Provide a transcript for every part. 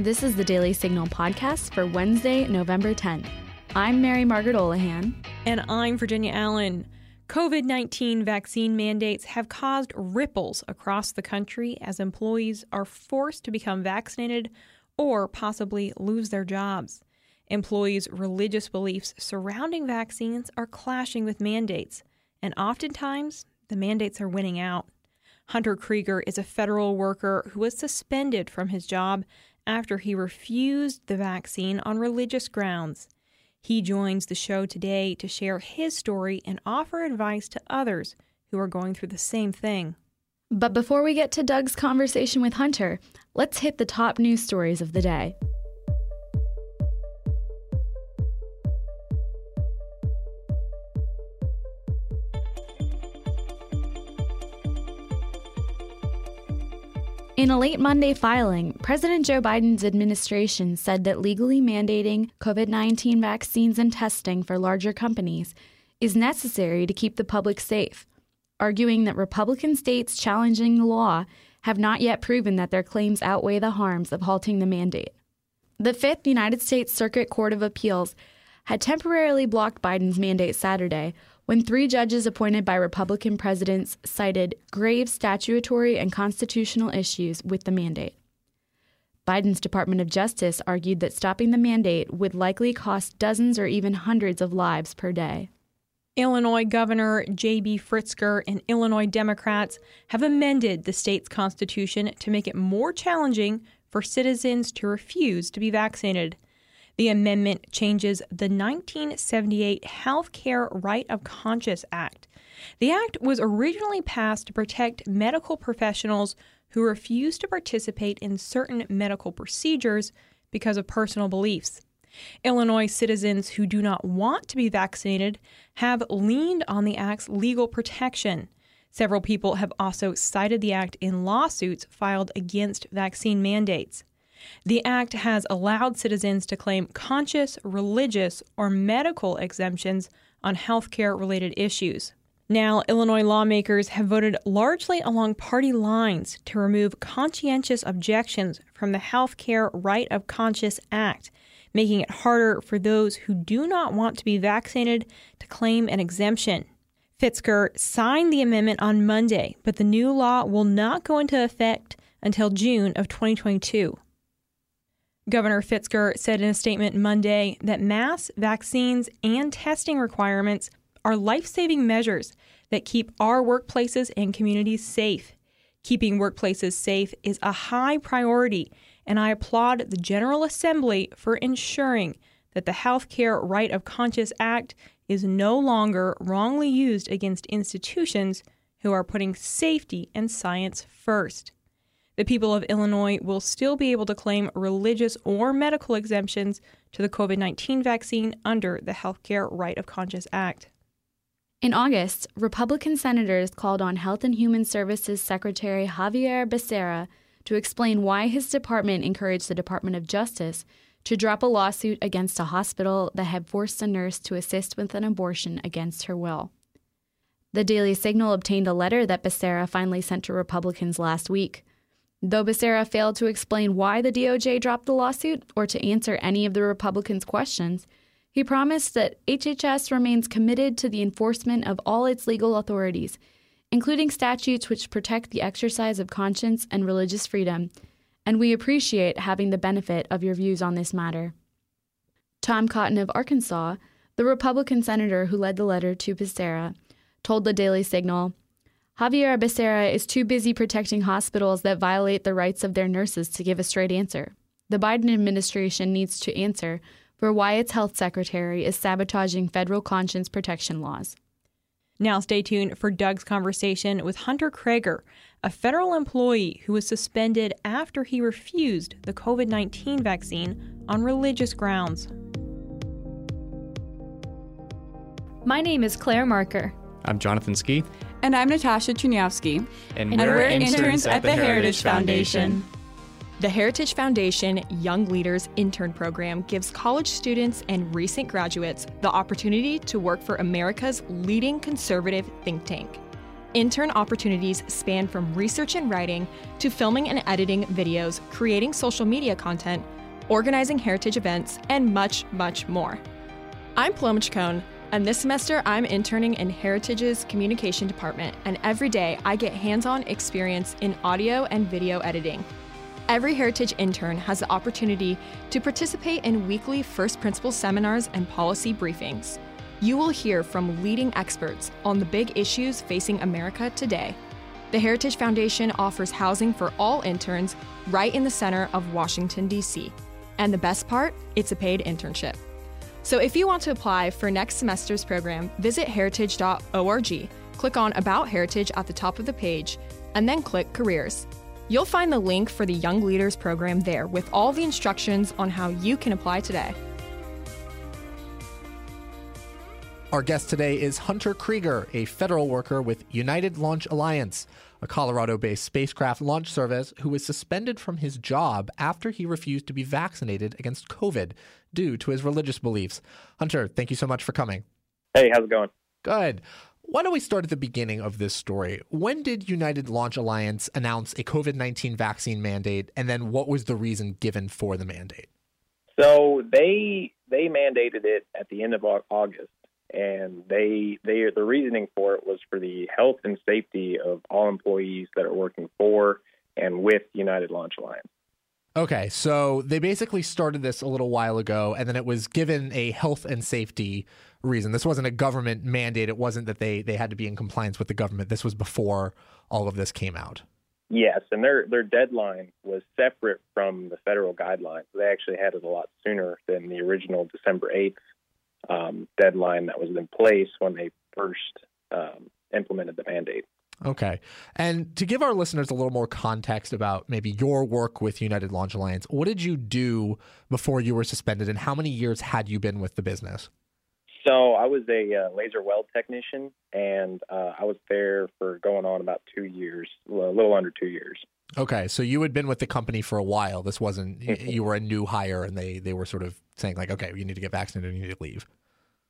This is the Daily Signal podcast for Wednesday, November 10th. I'm Mary Margaret Olohan. And I'm Virginia Allen. COVID 19 vaccine mandates have caused ripples across the country as employees are forced to become vaccinated or possibly lose their jobs. Employees' religious beliefs surrounding vaccines are clashing with mandates, and oftentimes the mandates are winning out. Hunter Creger is a federal worker who was suspended from his job after he refused the vaccine on religious grounds. He joins the show today to share his story and offer advice to others who are going through the same thing. But before we get to Doug's conversation with Hunter, let's hit the top news stories of the day. In a late Monday filing, President Joe Biden's administration said that legally mandating COVID 19 vaccines and testing for larger companies is necessary to keep the public safe, arguing that Republican states challenging the law have not yet proven that their claims outweigh the harms of halting the mandate. The Fifth United States Circuit Court of Appeals had temporarily blocked Biden's mandate Saturday when three judges appointed by Republican presidents cited grave statutory and constitutional issues with the mandate. Biden's Department of Justice argued that stopping the mandate would likely cost dozens or even hundreds of lives per day. Illinois Governor J.B. Pritzker and Illinois Democrats have amended the state's constitution to make it more challenging for citizens to refuse to be vaccinated. The amendment changes the 1978 Health Care Right of Conscience Act. The act was originally passed to protect medical professionals who refuse to participate in certain medical procedures because of personal beliefs. Illinois citizens who do not want to be vaccinated have leaned on the act's legal protection. Several people have also cited the act in lawsuits filed against vaccine mandates. The act has allowed citizens to claim conscious, religious, or medical exemptions on healthcare related issues. Now, Illinois lawmakers have voted largely along party lines to remove conscientious objections from the Healthcare Right of Conscience Act, making it harder for those who do not want to be vaccinated to claim an exemption. Pritzker signed the amendment on Monday, but the new law will not go into effect until June of 2022. Governor Pritzker said in a statement Monday that mass vaccines and testing requirements are life saving measures that keep our workplaces and communities safe. Keeping workplaces safe is a high priority, and I applaud the General Assembly for ensuring that the Healthcare Right of Conscience Act is no longer wrongly used against institutions who are putting safety and science first the people of Illinois will still be able to claim religious or medical exemptions to the COVID 19 vaccine under the Healthcare Right of Conscience Act. In August, Republican senators called on Health and Human Services Secretary Xavier Becerra to explain why his department encouraged the Department of Justice to drop a lawsuit against a hospital that had forced a nurse to assist with an abortion against her will. The Daily Signal obtained a letter that Becerra finally sent to Republicans last week. Though Becerra failed to explain why the DOJ dropped the lawsuit or to answer any of the Republicans' questions, he promised that HHS remains committed to the enforcement of all its legal authorities, including statutes which protect the exercise of conscience and religious freedom, and we appreciate having the benefit of your views on this matter. Tom Cotton of Arkansas, the Republican senator who led the letter to Becerra, told the Daily Signal Xavier Becerra is too busy protecting hospitals that violate the rights of their nurses to give a straight answer. The Biden administration needs to answer for why its health secretary is sabotaging federal conscience protection laws. Now, stay tuned for Doug's conversation with Hunter Creger, a federal employee who was suspended after he refused the COVID 19 vaccine on religious grounds. My name is Claire Marker. I'm Jonathan Ski. And I'm Natasha Chuniowski. And, and we're, we're interns, interns at, at the Heritage Foundation. The Heritage Foundation Young Leaders Intern Program gives college students and recent graduates the opportunity to work for America's leading conservative think tank. Intern opportunities span from research and writing to filming and editing videos, creating social media content, organizing heritage events, and much, much more. I'm Paloma Chacon, and this semester I'm interning in Heritage's communication department, and every day I get hands on experience in audio and video editing. Every Heritage intern has the opportunity to participate in weekly First Principles seminars and policy briefings. You will hear from leading experts on the big issues facing America today. The Heritage Foundation offers housing for all interns right in the center of Washington, D.C. And the best part, it's a paid internship. So if you want to apply for next semester's program, visit heritage.org, click on About Heritage at the top of the page, and then click Careers. You'll find the link for the Young Leaders program there with all the instructions on how you can apply today. Our guest today is Hunter Creger, a federal worker with United Launch Alliance, a Colorado based spacecraft launch service who was suspended from his job after he refused to be vaccinated against COVID due to his religious beliefs. Hunter, thank you so much for coming. Hey, how's it going? Good. Why don't we start at the beginning of this story? When did United Launch Alliance announce a COVID 19 vaccine mandate, and then what was the reason given for the mandate? So they they mandated it at the end of August, and they they the reasoning for it was for the health and safety of all employees that are working for and with United Launch Alliance. Okay, so they basically started this a little while ago, and then it was given a health and safety reason. This wasn't a government mandate. It wasn't that they they had to be in compliance with the government. This was before all of this came out. Yes, and their their deadline was separate from the federal guidelines. They actually had it a lot sooner than the original December eighth um, deadline that was in place when they first um, implemented the mandate. Okay. And to give our listeners a little more context about maybe your work with United Launch Alliance, what did you do before you were suspended and how many years had you been with the business? So I was a uh, laser weld technician and uh, I was there for going on about two years, a little under two years. Okay, so you had been with the company for a while. This wasn't mm-hmm. you were a new hire, and they they were sort of saying like, okay, you need to get vaccinated, and you need to leave.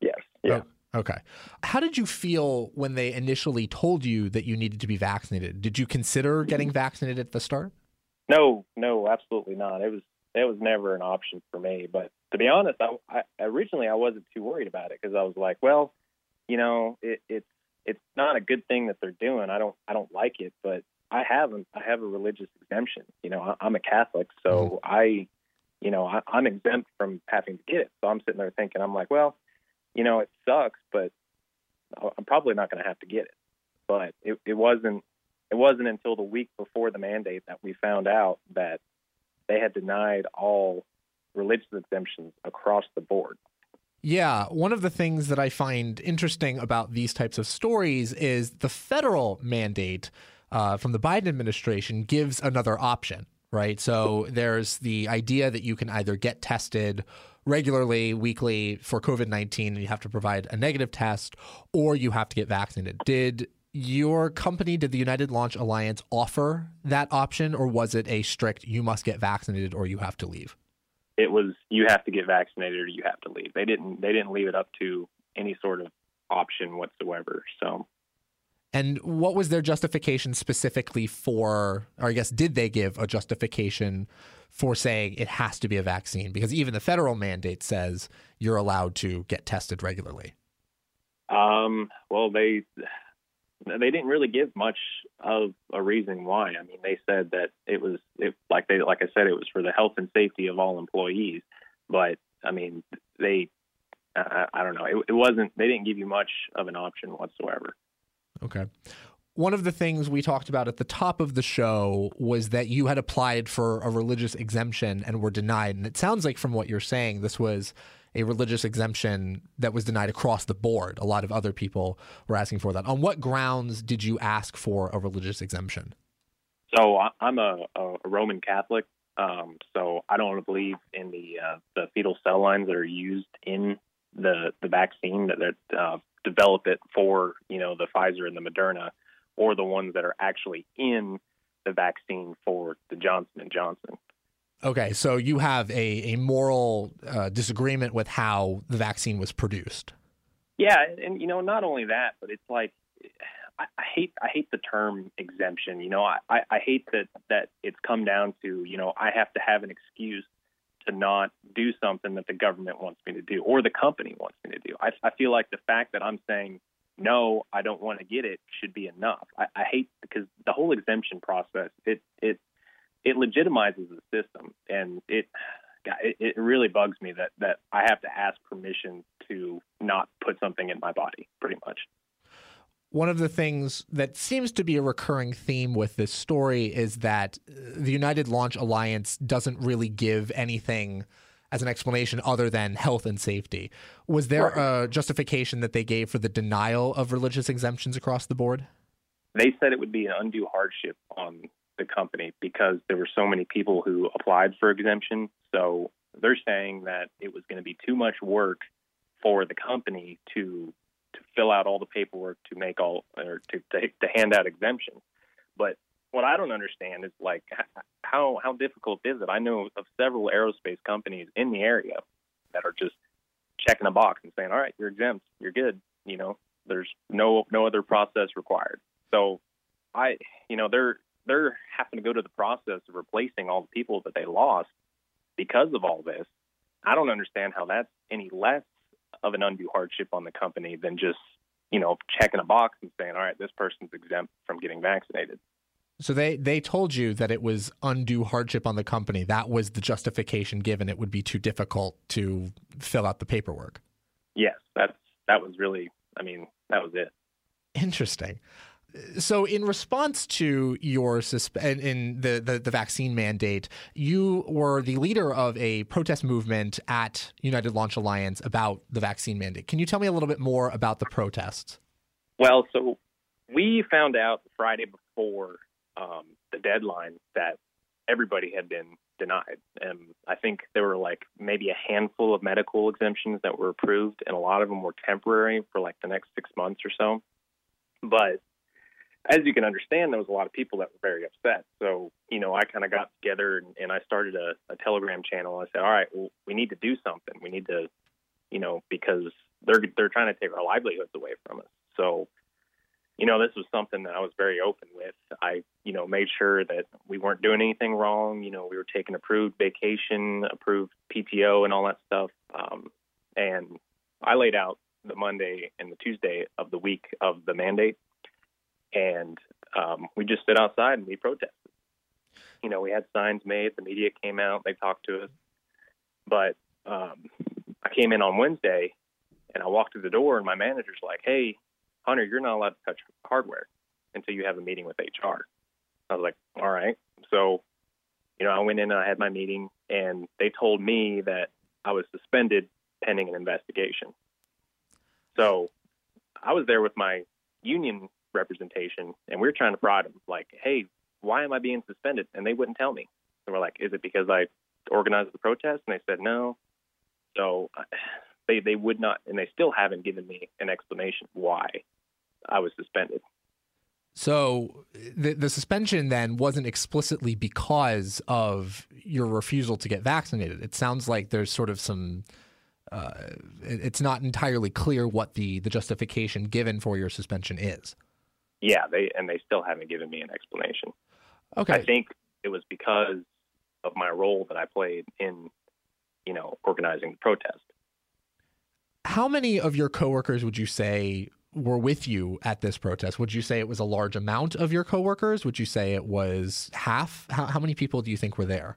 Yes. Yeah. Oh, okay. How did you feel when they initially told you that you needed to be vaccinated? Did you consider getting vaccinated at the start? No, no, absolutely not. It was it was never an option for me. But to be honest, I, I originally I wasn't too worried about it because I was like, well, you know, it, it's it's not a good thing that they're doing. I don't I don't like it, but I have I have a religious exemption. You know, I, am a Catholic, so mm-hmm. I, you know, I, I'm exempt from having to get it. So I'm sitting there thinking, I'm like, well, you know, it sucks, but I'm probably not going to have to get it. But it, it wasn't it wasn't until the week before the mandate that we found out that they had denied all religious exemptions across the board. Yeah, one of the things that I find interesting about these types of stories is the federal mandate uh, from the Biden administration gives another option, right? So there's the idea that you can either get tested regularly, weekly for COVID 19, and you have to provide a negative test, or you have to get vaccinated. Did your company, did the United Launch Alliance offer that option, or was it a strict you must get vaccinated or you have to leave? It was you have to get vaccinated or you have to leave. They didn't they didn't leave it up to any sort of option whatsoever. So and what was their justification specifically for, or I guess, did they give a justification for saying it has to be a vaccine? Because even the federal mandate says you're allowed to get tested regularly. Um, well, they they didn't really give much of a reason why. I mean, they said that it was it, like they like I said, it was for the health and safety of all employees. But I mean, they I, I don't know. It, it wasn't. They didn't give you much of an option whatsoever. Okay. One of the things we talked about at the top of the show was that you had applied for a religious exemption and were denied. And it sounds like, from what you're saying, this was a religious exemption that was denied across the board. A lot of other people were asking for that. On what grounds did you ask for a religious exemption? So I'm a, a Roman Catholic, um, so I don't believe in the uh, the fetal cell lines that are used in the the vaccine that that uh, develop it for you know the Pfizer and the Moderna, or the ones that are actually in the vaccine for the Johnson and Johnson. Okay, so you have a a moral uh, disagreement with how the vaccine was produced. Yeah, and you know not only that, but it's like I, I hate I hate the term exemption. You know, I, I, I hate that that it's come down to you know I have to have an excuse to not do something that the government wants me to do or the company wants me to do. I, I feel like the fact that I'm saying no, I don't want to get it should be enough. I, I hate because the whole exemption process it it it legitimizes the system and it it, really bugs me that that I have to ask permission to not put something in my body, pretty much. One of the things that seems to be a recurring theme with this story is that uh, the United Launch Alliance doesn't really give anything as an explanation other than health and safety. Was there right. a justification that they gave for the denial of religious exemptions across the board? They said it would be an undue hardship on the company because there were so many people who applied for exemption. So they're saying that it was going to be too much work for the company to to fill out all the paperwork to make all or to to, to hand out exemptions. But what I don't understand is like how how difficult is it? I know of several aerospace companies in the area that are just checking a box and saying, "All right, you're exempt, you're good." You know, there's no no other process required. So, I you know they're they're having to go to the process of replacing all the people that they lost because of all this. I don't understand how that's any less of an undue hardship on the company than just, you know, checking a box and saying, all right, this person's exempt from getting vaccinated. So they, they told you that it was undue hardship on the company. That was the justification given. It would be too difficult to fill out the paperwork. Yes, that's that was really. I mean, that was it. Interesting. So, in response to your susp- in the, the, the vaccine mandate, you were the leader of a protest movement at United Launch Alliance about the vaccine mandate. Can you tell me a little bit more about the protests? Well, so we found out Friday before um, the deadline that everybody had been denied. And I think there were like maybe a handful of medical exemptions that were approved, and a lot of them were temporary for like the next six months or so. But as you can understand, there was a lot of people that were very upset. So, you know, I kind of got together and, and I started a, a Telegram channel. I said, all right, well, we need to do something. We need to, you know, because they're they're trying to take our livelihoods away from us. So, you know, this was something that I was very open with. I, you know, made sure that we weren't doing anything wrong. You know, we were taking approved vacation, approved PTO, and all that stuff. Um, and I laid out the Monday and the Tuesday of the week of the mandate and um, we just stood outside and we protested. You know, we had signs made. The media came out. They talked to us. But um, I came in on Wednesday, and I walked through the door, and my manager's like, "Hey, Hunter, you're not allowed to touch hardware until you have a meeting with HR." I was like, "All right." So, you know, I went in and I had my meeting, and they told me that I was suspended pending an investigation. So, I was there with my union representation, and we are trying to prod them, like, hey, why am I being suspended? And they wouldn't tell me. And we're like, is it because I organized the protest? And they said no. So they they would not, and they still haven't given me an explanation why I was suspended. So the the suspension then wasn't explicitly because of your refusal to get vaccinated. It sounds like there's sort of some. Uh, it's not entirely clear what the the justification given for your suspension is. Yeah, they and they still haven't given me an explanation. Okay. I think it was because of my role that I played in, you know, organizing the protest. How many of your coworkers would you say were with you at this protest? Would you say it was a large amount of your coworkers? Would you say it was half? How, how many people do you think were there?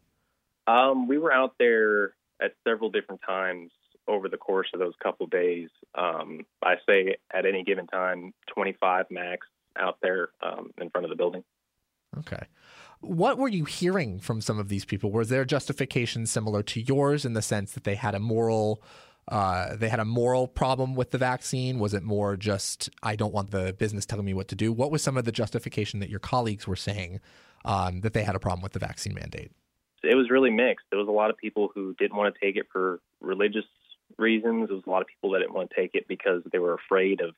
Um, we were out there at several different times over the course of those couple days. Um, I say at any given time, 25 max out there um, in front of the building. Okay. What were you hearing from some of these people? Was their justification similar to yours in the sense that they had a moral uh, they had a moral problem with the vaccine? Was it more just I don't want the business telling me what to do? What was some of the justification that your colleagues were saying um, that they had a problem with the vaccine mandate? It was really mixed. There was a lot of people who didn't want to take it for religious reasons. There was a lot of people that didn't want to take it because they were afraid of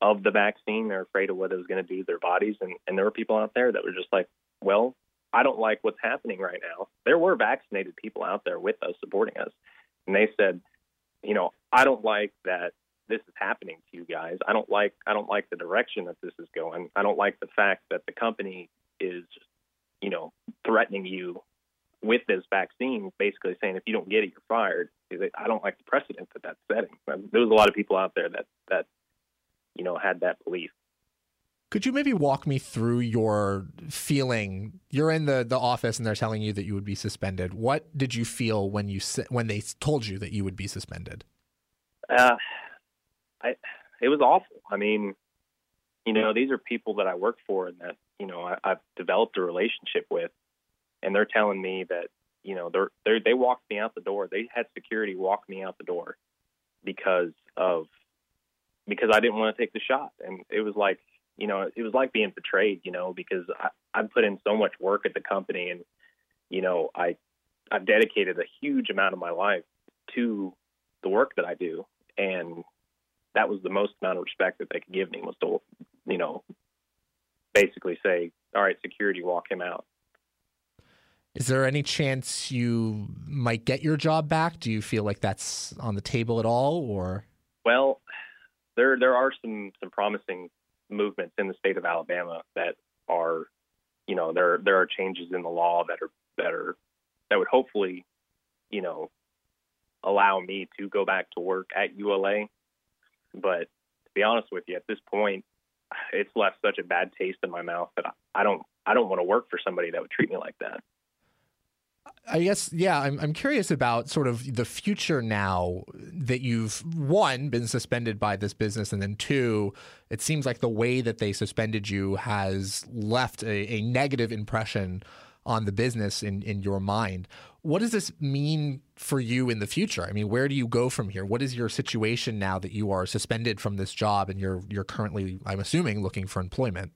of the vaccine. They're afraid of what it was going to do to their bodies. And, and there were people out there that were just like, well, I don't like what's happening right now. There were vaccinated people out there with us supporting us. And they said, you know, I don't like that this is happening to you guys. I don't like I don't like the direction that this is going. I don't like the fact that the company is, you know, threatening you with this vaccine, basically saying if you don't get it, you're fired. I don't like the precedent that that's setting. There was a lot of people out there that that you know had that belief. Could you maybe walk me through your feeling? You're in the, the office and they're telling you that you would be suspended. What did you feel when you when they told you that you would be suspended? Uh, I it was awful. I mean, you know, these are people that I work for and that you know I, I've developed a relationship with, and they're telling me that you know they're, they're they walked me out the door. They had security walk me out the door because of because I didn't want to take the shot, and it was like you know it was like being betrayed, you know, because I I put in so much work at the company, and you know I I've dedicated a huge amount of my life to the work that I do, and that was the most amount of respect that they could give me was to you know basically say, all right, security, walk him out. Is there any chance you might get your job back? Do you feel like that's on the table at all, or? Well, there there are some some promising movements in the state of Alabama that are, you know, there there are changes in the law that are that are that would hopefully, you know, allow me to go back to work at ULA. But to be honest with you, at this point, it's left such a bad taste in my mouth that I don't I don't want to work for somebody that would treat me like that. I guess, yeah, I'm, I'm curious about sort of the future now that you've, one, been suspended by this business, and then two, it seems like the way that they suspended you has left a, a negative impression on the business in, in your mind. What does this mean for you in the future? I mean, where do you go from here? What is your situation now that you are suspended from this job and you're you're currently, I'm assuming, looking for employment?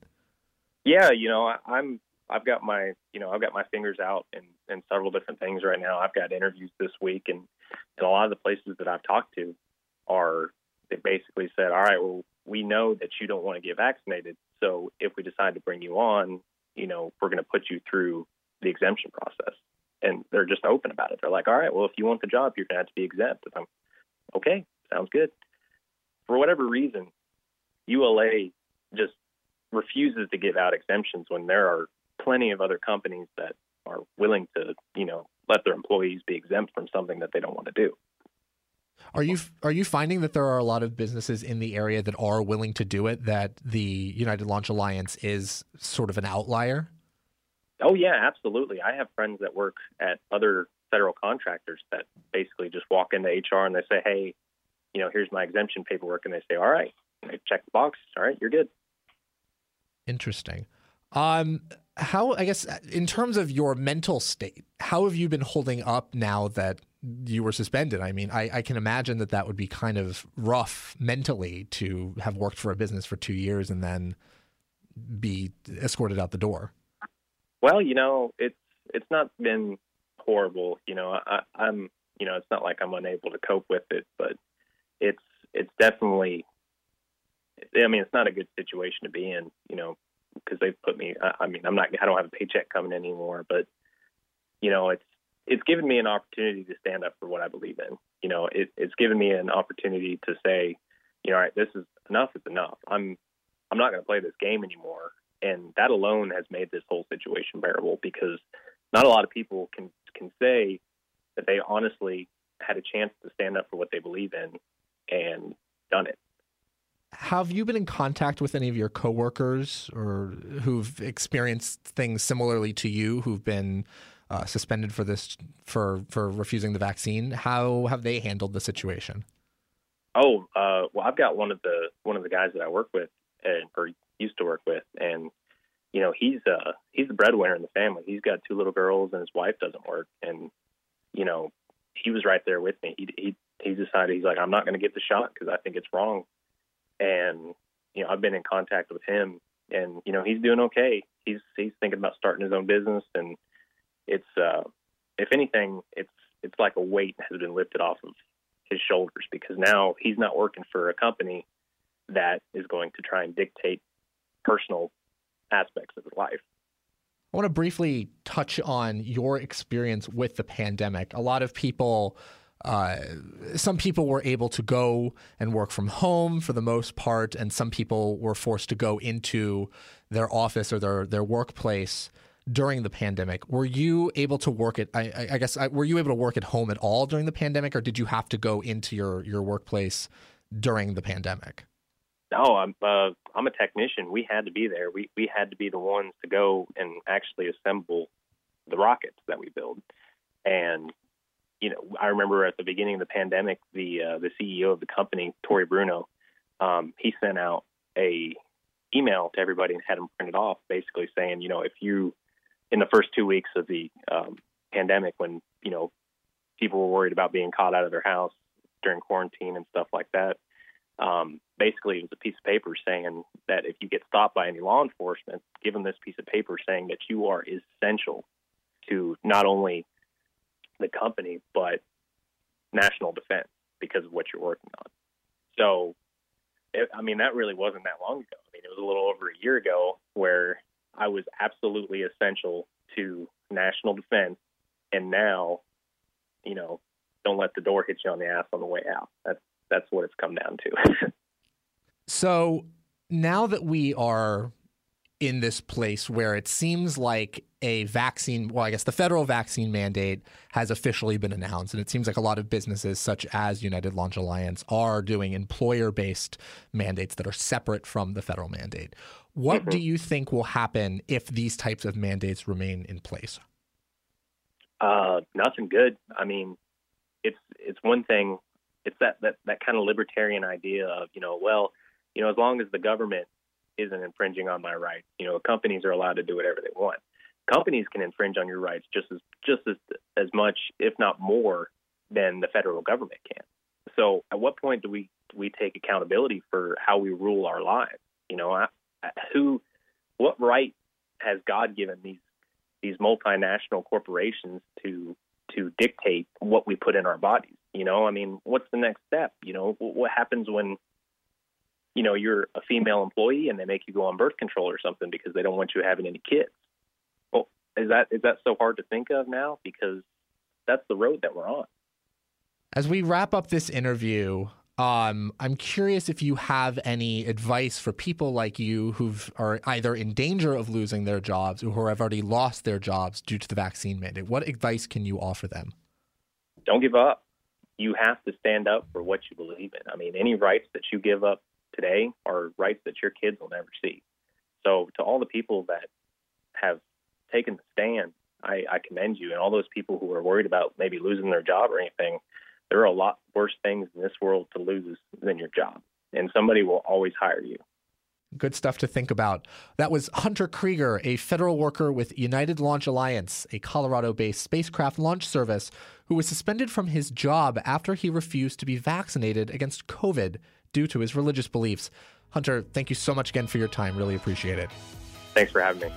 Yeah, you know, I'm I've got my you know I've got my fingers out in, in several different things right now. I've got interviews this week, and and a lot of the places that I've talked to are they basically said, all right, well we know that you don't want to get vaccinated, so if we decide to bring you on, you know we're going to put you through the exemption process, and they're just open about it. They're like, all right, well if you want the job, you're going to have to be exempt. And I'm okay, sounds good. For whatever reason, ULA just refuses to give out exemptions when there are plenty of other companies that are willing to, you know, let their employees be exempt from something that they don't want to do. Are you are you finding that there are a lot of businesses in the area that are willing to do it? That the United Launch Alliance is sort of an outlier. Oh yeah, absolutely. I have friends that work at other federal contractors that basically just walk into HR and they say, "Hey, you know, here's my exemption paperwork," and they say, "All right," check the box. All right, you're good. Interesting. Um, how I guess in terms of your mental state, how have you been holding up now that you were suspended? I mean, I, I, can imagine that that would be kind of rough mentally to have worked for a business for two years and then be escorted out the door. Well, you know, it's it's not been horrible. You know, I, I'm you know, it's not like I'm unable to cope with it, but it's it's definitely. I mean, it's not a good situation to be in. You know, because they've put me. I, I mean, I'm not. I don't have a paycheck coming in anymore, but you know, it's it's given me an opportunity to stand up for what I believe in. You know, it, it's given me an opportunity to say, you know, all right, this is enough. Is enough. I'm I'm not going to play this game anymore. And that alone has made this whole situation bearable because not a lot of people can can say that they honestly had a chance to stand up for what they believe in and done it have you been in contact with any of your coworkers or who've experienced things similarly to you who've been uh, suspended for this for for refusing the vaccine? How have they handled the situation? Oh uh, well i've got one of the one of the guys that i work with and or used to work with and you know he's uh he's the breadwinner in the family. He's got two little girls and his wife doesn't work and you know he was right there with me. He he he decided he's like i'm not going to get the shot because i think it's wrong and you know I've been in contact with him, and you know he's doing okay. He's he's thinking about starting his own business, and it's uh, if anything, it's it's like a weight has been lifted off of his shoulders because now he's not working for a company that is going to try and dictate personal aspects of his life. I want to briefly touch on your experience with the pandemic. A lot of people uh, some people were able to go and work from home for the most part, and some people were forced to go into their office or their their workplace during the pandemic. Were you able to work at? I, I guess were you able to work at home at all during the pandemic, or did you have to go into your your workplace during the pandemic? No, I'm uh, I'm a technician. We had to be there. We we had to be the ones to go and actually assemble the rockets that we build. And you know, I remember at the beginning of the pandemic, the uh, the CEO of the company, Tory Bruno, um, he sent out a email to everybody and had them print it off, basically saying, you know, if you in the first two weeks of the um, pandemic, when you know people were worried about being caught out of their house during quarantine and stuff like that, um, basically it was a piece of paper saying that if you get stopped by any law enforcement, give them this piece of paper saying that you are essential to not only the company, but national defense because of what you're working on. So, it, I mean, that really wasn't that long ago. I mean, it was a little over a year ago where I was absolutely essential to national defense, and now, you know, don't let the door hit you on the ass on the way out. That's that's what it's come down to. so now that we are in this place where it seems like a vaccine, well, I guess the federal vaccine mandate has officially been announced. And it seems like a lot of businesses, such as United Launch Alliance, are doing employer based mandates that are separate from the federal mandate. What mm-hmm. do you think will happen if these types of mandates remain in place? Uh, nothing good. I mean, it's it's one thing. It's that, that that kind of libertarian idea of you know, well, you know, as long as the government isn't infringing on my rights. You know, companies are allowed to do whatever they want. Companies can infringe on your rights just as just as as much, if not more, than the federal government can. So, at what point do we do we take accountability for how we rule our lives? You know, I, I, who, what right has God given these these multinational corporations to to dictate what we put in our bodies? You know, I mean, what's the next step? You know, what happens when you know you're a female employee and they make you go on birth control or something because they don't want you having any kids. Well, is that is that so hard to think of now? Because that's the road that we're on. As we wrap up this interview, um, I'm curious if you have any advice for people like you who are either in danger of losing their jobs or who have already lost their jobs due to the vaccine mandate. What advice can you offer them? Don't give up. You have to stand up for what you believe in. I mean, any rights that you give up today are rights that your kids will never see. So, to all the people that have taken the stand, I, I commend you. And all those people who are worried about maybe losing their job or anything, there are a lot worse things in this world to lose than your job. And somebody will always hire you. Good stuff to think about. That was Hunter Creger, a federal worker with United Launch Alliance, a Colorado based spacecraft launch service, who was suspended from his job after he refused to be vaccinated against COVID due to his religious beliefs. Hunter, thank you so much again for your time. Really appreciate it. Thanks for having me.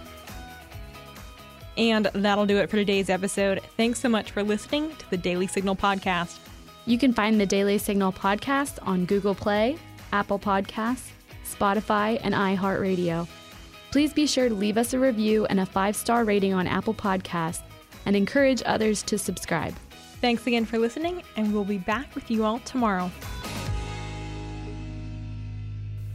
And that'll do it for today's episode. Thanks so much for listening to the Daily Signal podcast. You can find the Daily Signal podcast on Google Play, Apple Podcasts, Spotify, and iHeartRadio. Please be sure to leave us a review and a five star rating on Apple Podcasts and encourage others to subscribe. Thanks again for listening, and we'll be back with you all tomorrow.